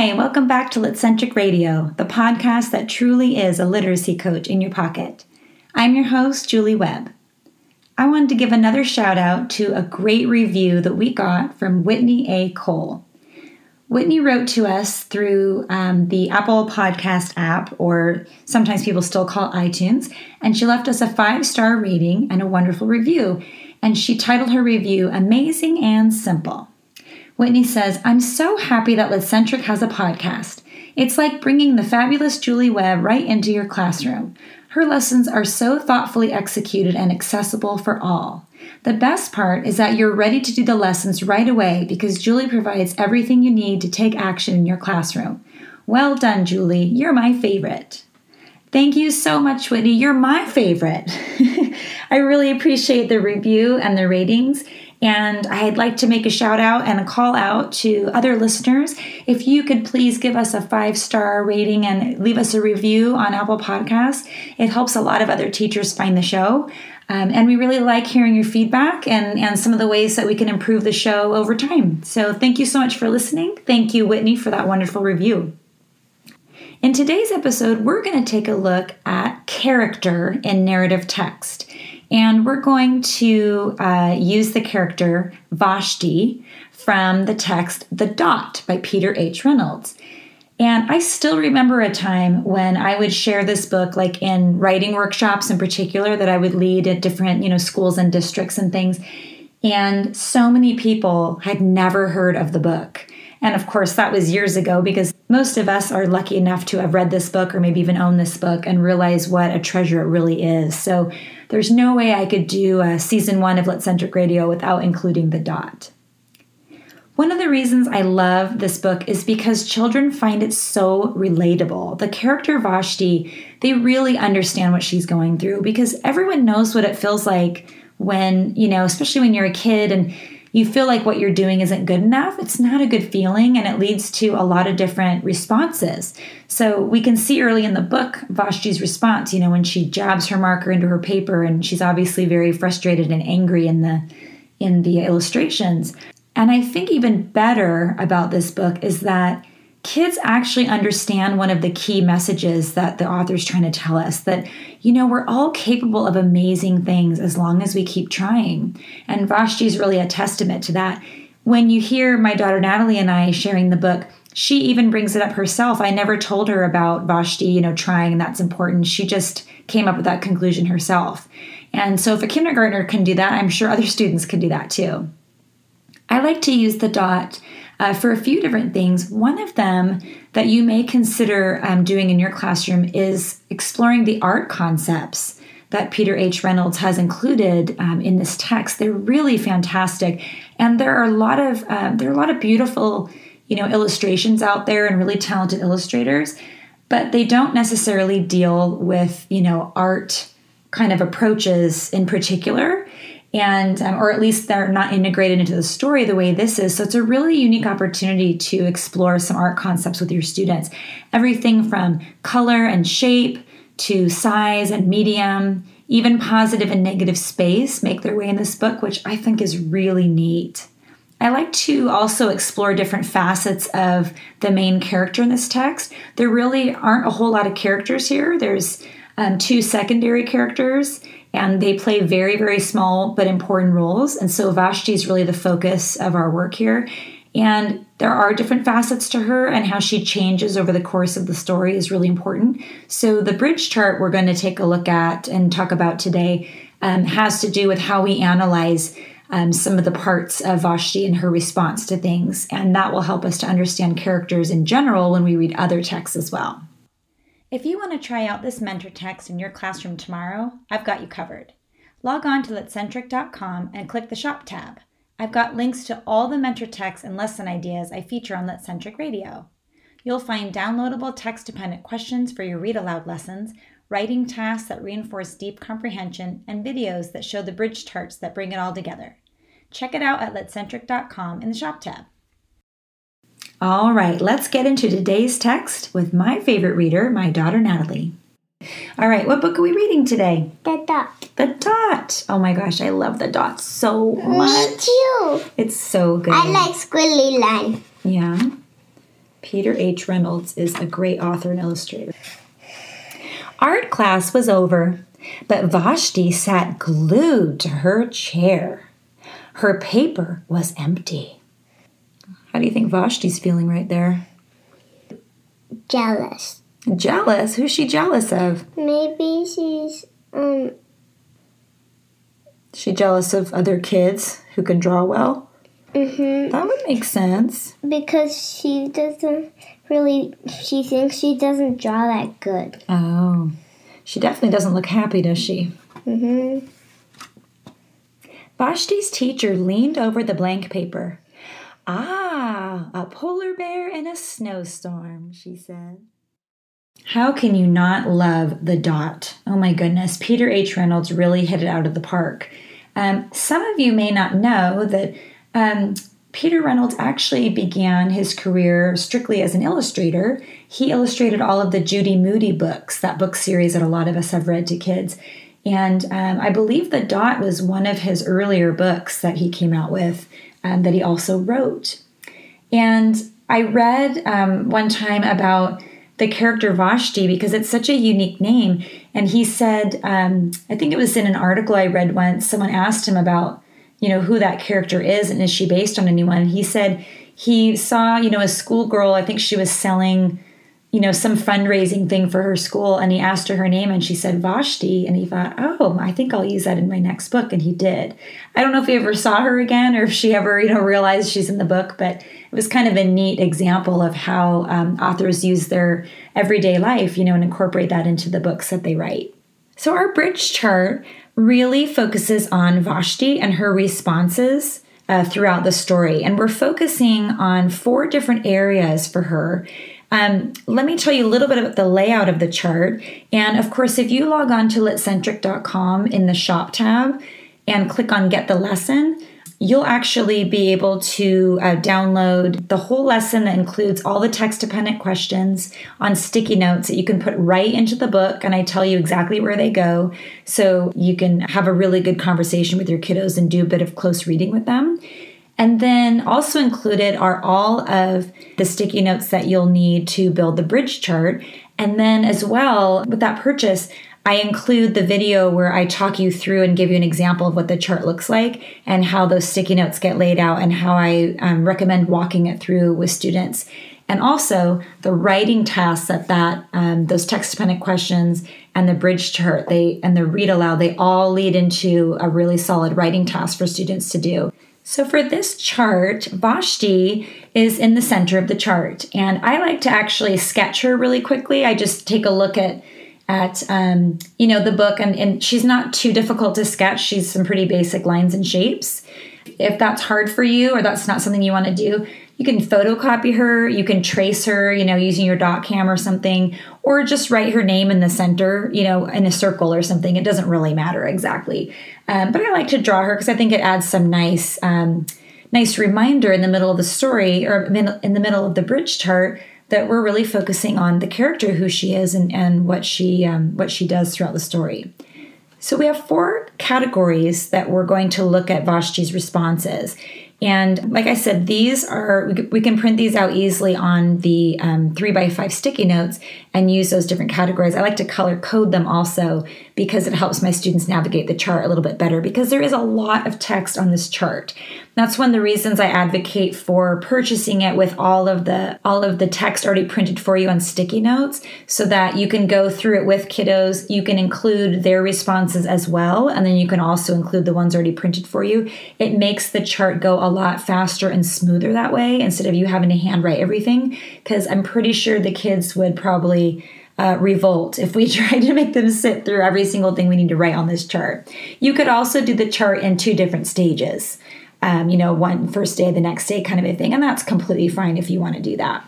Hi, welcome back to Litcentric Radio, the podcast that truly is a literacy coach in your pocket. I'm your host, Julie Webb. I wanted to give another shout out to a great review that we got from Whitney A. Cole. Whitney wrote to us through um, the Apple Podcast app, or sometimes people still call iTunes, and she left us a five star rating and a wonderful review. And she titled her review Amazing and Simple. Whitney says, I'm so happy that Litcentric has a podcast. It's like bringing the fabulous Julie Webb right into your classroom. Her lessons are so thoughtfully executed and accessible for all. The best part is that you're ready to do the lessons right away because Julie provides everything you need to take action in your classroom. Well done, Julie. You're my favorite. Thank you so much, Whitney. You're my favorite. I really appreciate the review and the ratings. And I'd like to make a shout out and a call out to other listeners. If you could please give us a five star rating and leave us a review on Apple Podcasts, it helps a lot of other teachers find the show. Um, and we really like hearing your feedback and, and some of the ways that we can improve the show over time. So thank you so much for listening. Thank you, Whitney, for that wonderful review. In today's episode, we're going to take a look at character in narrative text. And we're going to uh, use the character Vashti from the text The Dot by Peter H. Reynolds. And I still remember a time when I would share this book, like in writing workshops in particular, that I would lead at different, you know, schools and districts and things. And so many people had never heard of the book. And of course, that was years ago because most of us are lucky enough to have read this book or maybe even own this book and realize what a treasure it really is. So there's no way I could do a season one of Litcentric Radio without including the dot. One of the reasons I love this book is because children find it so relatable. The character Vashti, they really understand what she's going through because everyone knows what it feels like when, you know, especially when you're a kid and you feel like what you're doing isn't good enough, it's not a good feeling and it leads to a lot of different responses. So we can see early in the book Vashti's response, you know, when she jabs her marker into her paper and she's obviously very frustrated and angry in the in the illustrations. And I think even better about this book is that kids actually understand one of the key messages that the author's trying to tell us that, you know, we're all capable of amazing things as long as we keep trying. And Vashti is really a testament to that. When you hear my daughter Natalie and I sharing the book, she even brings it up herself. I never told her about Vashti, you know, trying, and that's important. She just came up with that conclusion herself. And so, if a kindergartner can do that, I'm sure other students can do that too. I like to use the dot uh, for a few different things. One of them that you may consider um, doing in your classroom is exploring the art concepts that Peter H. Reynolds has included um, in this text. They're really fantastic, and there are a lot of uh, there are a lot of beautiful, you know, illustrations out there and really talented illustrators, but they don't necessarily deal with you know art kind of approaches in particular and um, or at least they're not integrated into the story the way this is so it's a really unique opportunity to explore some art concepts with your students everything from color and shape to size and medium even positive and negative space make their way in this book which i think is really neat I like to also explore different facets of the main character in this text. There really aren't a whole lot of characters here. There's um, two secondary characters and they play very, very small but important roles. And so Vashti is really the focus of our work here. And there are different facets to her, and how she changes over the course of the story is really important. So, the bridge chart we're going to take a look at and talk about today um, has to do with how we analyze um, some of the parts of Vashti and her response to things. And that will help us to understand characters in general when we read other texts as well. If you want to try out this mentor text in your classroom tomorrow, I've got you covered. Log on to litcentric.com and click the Shop tab. I've got links to all the mentor texts and lesson ideas I feature on Litcentric Radio. You'll find downloadable text dependent questions for your read aloud lessons, writing tasks that reinforce deep comprehension, and videos that show the bridge charts that bring it all together. Check it out at litcentric.com in the Shop tab. All right, let's get into today's text with my favorite reader, my daughter Natalie. All right, what book are we reading today? The dot. The dot. Oh my gosh, I love the dot so much. Me too. It's so good. I like squiggly line. Yeah. Peter H. Reynolds is a great author and illustrator. Art class was over, but Vashti sat glued to her chair. Her paper was empty. How do you think Vashti's feeling right there? Jealous. Jealous? Who's she jealous of? Maybe she's um she jealous of other kids who can draw well? mhm That would make sense. because she doesn't really she thinks she doesn't draw that good. Oh. She definitely doesn't look happy, does she? Mm Mhm. Vashti's teacher leaned over the blank paper. Ah, a polar bear in a snowstorm, she said. How can you not love the dot? Oh my goodness, Peter H. Reynolds really hit it out of the park. Um, some of you may not know that um, Peter Reynolds actually began his career strictly as an illustrator. He illustrated all of the Judy Moody books, that book series that a lot of us have read to kids. And um, I believe The Dot was one of his earlier books that he came out with um, that he also wrote. And I read um, one time about the character Vashti because it's such a unique name. And he said, um, I think it was in an article I read once, someone asked him about, you know, who that character is and is she based on anyone? And he said he saw, you know, a schoolgirl, I think she was selling you know, some fundraising thing for her school, and he asked her her name, and she said Vashti, and he thought, oh, I think I'll use that in my next book, and he did. I don't know if he ever saw her again, or if she ever, you know, realized she's in the book, but it was kind of a neat example of how um, authors use their everyday life, you know, and incorporate that into the books that they write. So our bridge chart really focuses on Vashti and her responses. Uh, throughout the story, and we're focusing on four different areas for her. Um, let me tell you a little bit about the layout of the chart. And of course, if you log on to litcentric.com in the shop tab and click on get the lesson, you'll actually be able to uh, download the whole lesson that includes all the text dependent questions on sticky notes that you can put right into the book. And I tell you exactly where they go. So you can have a really good conversation with your kiddos and do a bit of close reading with them. And then also included are all of the sticky notes that you'll need to build the bridge chart. And then, as well, with that purchase, I include the video where I talk you through and give you an example of what the chart looks like and how those sticky notes get laid out and how I um, recommend walking it through with students. And also the writing tasks that that um, those text dependent questions and the bridge chart they and the read aloud they all lead into a really solid writing task for students to do. So for this chart, Vashti is in the center of the chart, and I like to actually sketch her really quickly. I just take a look at at um, you know the book, and, and she's not too difficult to sketch. She's some pretty basic lines and shapes. If that's hard for you, or that's not something you want to do, you can photocopy her. You can trace her, you know, using your doc cam or something, or just write her name in the center, you know, in a circle or something. It doesn't really matter exactly. Um, but I like to draw her because I think it adds some nice, um, nice reminder in the middle of the story or in the middle of the bridge chart that we're really focusing on the character, who she is, and, and what she um, what she does throughout the story. So we have four categories that we're going to look at Vashti's responses. And like I said, these are, we can print these out easily on the um, three by five sticky notes and use those different categories. I like to color code them also because it helps my students navigate the chart a little bit better because there is a lot of text on this chart. That's one of the reasons I advocate for purchasing it with all of the all of the text already printed for you on sticky notes so that you can go through it with kiddos. You can include their responses as well and then you can also include the ones already printed for you. It makes the chart go a lot faster and smoother that way instead of you having to handwrite everything because I'm pretty sure the kids would probably uh, revolt if we tried to make them sit through every single thing we need to write on this chart. You could also do the chart in two different stages. Um, you know, one first day, the next day, kind of a thing, and that's completely fine if you want to do that.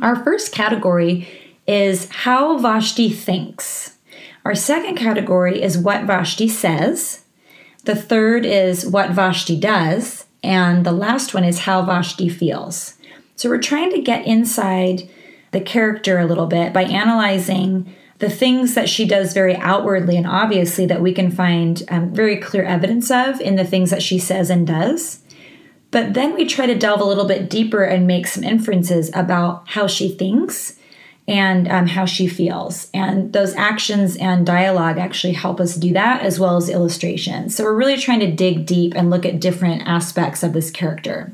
Our first category is how Vashti thinks. Our second category is what Vashti says. The third is what Vashti does. And the last one is how Vashti feels. So we're trying to get inside the character a little bit by analyzing the things that she does very outwardly and obviously that we can find um, very clear evidence of in the things that she says and does. But then we try to delve a little bit deeper and make some inferences about how she thinks and um, how she feels. And those actions and dialogue actually help us do that as well as illustration. So we're really trying to dig deep and look at different aspects of this character.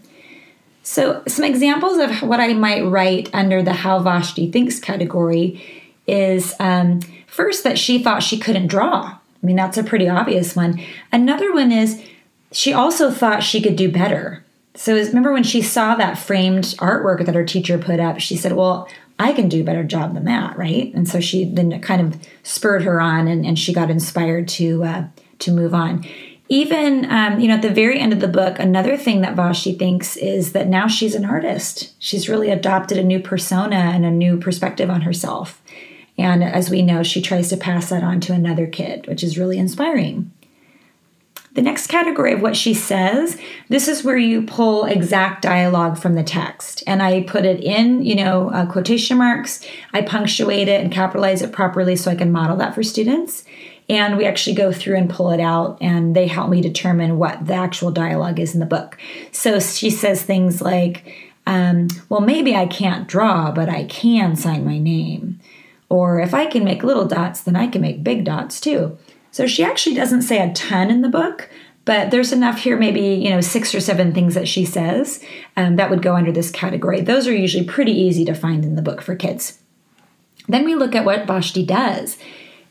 So, some examples of what I might write under the How Vashti Thinks category is um, first that she thought she couldn't draw. I mean, that's a pretty obvious one. Another one is she also thought she could do better. So, remember when she saw that framed artwork that her teacher put up, she said, Well, I can do a better job than that, right? And so she then kind of spurred her on, and, and she got inspired to uh, to move on. Even um, you know at the very end of the book, another thing that Vashti thinks is that now she's an artist. She's really adopted a new persona and a new perspective on herself. And as we know, she tries to pass that on to another kid, which is really inspiring. The next category of what she says, this is where you pull exact dialogue from the text. And I put it in, you know, uh, quotation marks. I punctuate it and capitalize it properly so I can model that for students. And we actually go through and pull it out, and they help me determine what the actual dialogue is in the book. So she says things like, um, well, maybe I can't draw, but I can sign my name. Or if I can make little dots, then I can make big dots too. So she actually doesn't say a ton in the book, but there's enough here, maybe, you know, six or seven things that she says um, that would go under this category. Those are usually pretty easy to find in the book for kids. Then we look at what Vashti does.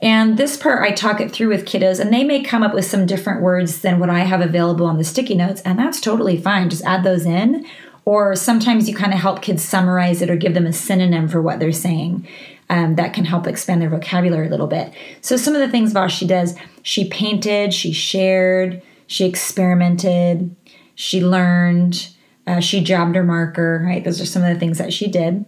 And this part I talk it through with kiddos, and they may come up with some different words than what I have available on the sticky notes, and that's totally fine. Just add those in. Or sometimes you kind of help kids summarize it or give them a synonym for what they're saying um, that can help expand their vocabulary a little bit. So, some of the things Vashti does she painted, she shared, she experimented, she learned, uh, she jabbed her marker, right? Those are some of the things that she did.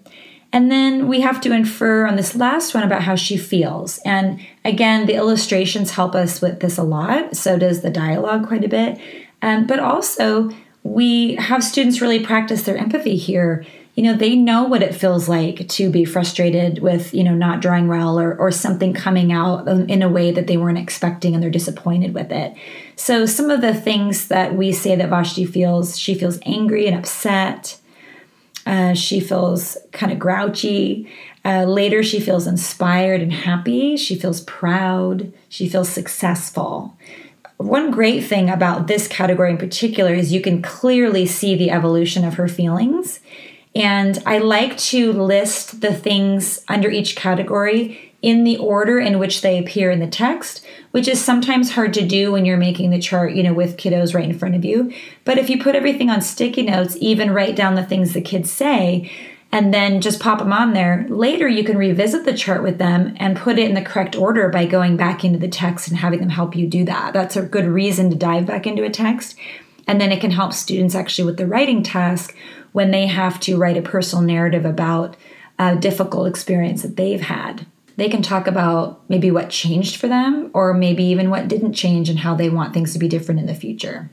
And then we have to infer on this last one about how she feels. And again, the illustrations help us with this a lot. So does the dialogue quite a bit. Um, but also, we have students really practice their empathy here you know they know what it feels like to be frustrated with you know not drawing well or, or something coming out in a way that they weren't expecting and they're disappointed with it. So some of the things that we say that vashti feels she feels angry and upset. Uh, she feels kind of grouchy. Uh, later she feels inspired and happy. She feels proud. She feels successful. One great thing about this category in particular is you can clearly see the evolution of her feelings and I like to list the things under each category in the order in which they appear in the text, which is sometimes hard to do when you're making the chart, you know, with kiddos right in front of you. But if you put everything on sticky notes, even write down the things the kids say, and then just pop them on there. Later, you can revisit the chart with them and put it in the correct order by going back into the text and having them help you do that. That's a good reason to dive back into a text. And then it can help students actually with the writing task when they have to write a personal narrative about a difficult experience that they've had. They can talk about maybe what changed for them, or maybe even what didn't change and how they want things to be different in the future.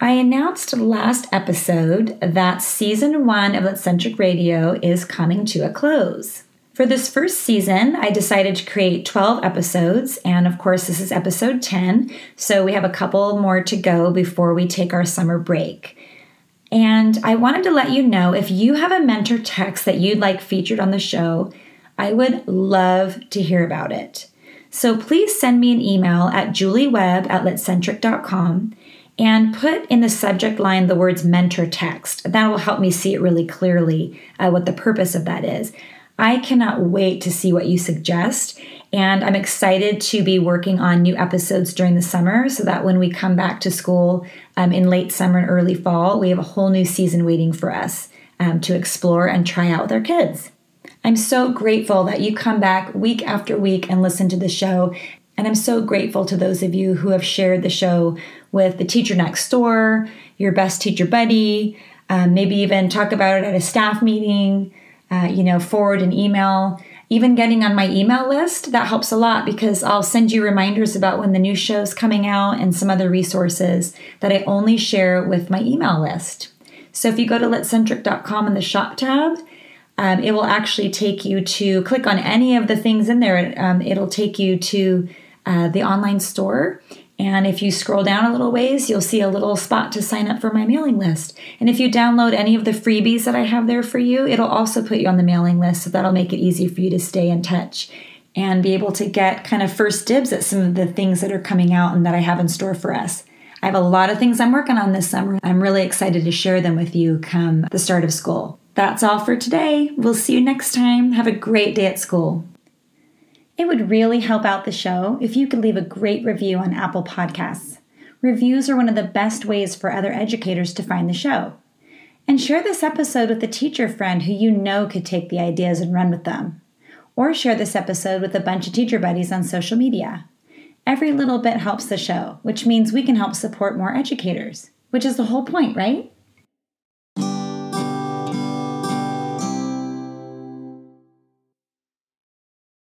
I announced last episode that season one of Litcentric Radio is coming to a close. For this first season, I decided to create 12 episodes, and of course, this is episode 10, so we have a couple more to go before we take our summer break. And I wanted to let you know if you have a mentor text that you'd like featured on the show, I would love to hear about it. So please send me an email at juliewebb at litcentric.com and put in the subject line the words mentor text. That will help me see it really clearly uh, what the purpose of that is. I cannot wait to see what you suggest. And I'm excited to be working on new episodes during the summer so that when we come back to school um, in late summer and early fall, we have a whole new season waiting for us um, to explore and try out with our kids. I'm so grateful that you come back week after week and listen to the show. And I'm so grateful to those of you who have shared the show with the teacher next door, your best teacher buddy, um, maybe even talk about it at a staff meeting, uh, you know, forward an email even getting on my email list, that helps a lot because I'll send you reminders about when the new show's coming out and some other resources that I only share with my email list. So if you go to litcentric.com in the shop tab, um, it will actually take you to click on any of the things in there. Um, it'll take you to uh, the online store And if you scroll down a little ways, you'll see a little spot to sign up for my mailing list. And if you download any of the freebies that I have there for you, it'll also put you on the mailing list. So that'll make it easy for you to stay in touch and be able to get kind of first dibs at some of the things that are coming out and that I have in store for us. I have a lot of things I'm working on this summer. I'm really excited to share them with you come the start of school. That's all for today. We'll see you next time. Have a great day at school. It would really help out the show if you could leave a great review on Apple Podcasts. Reviews are one of the best ways for other educators to find the show. And share this episode with a teacher friend who you know could take the ideas and run with them or share this episode with a bunch of teacher buddies on social media. Every little bit helps the show, which means we can help support more educators, which is the whole point, right?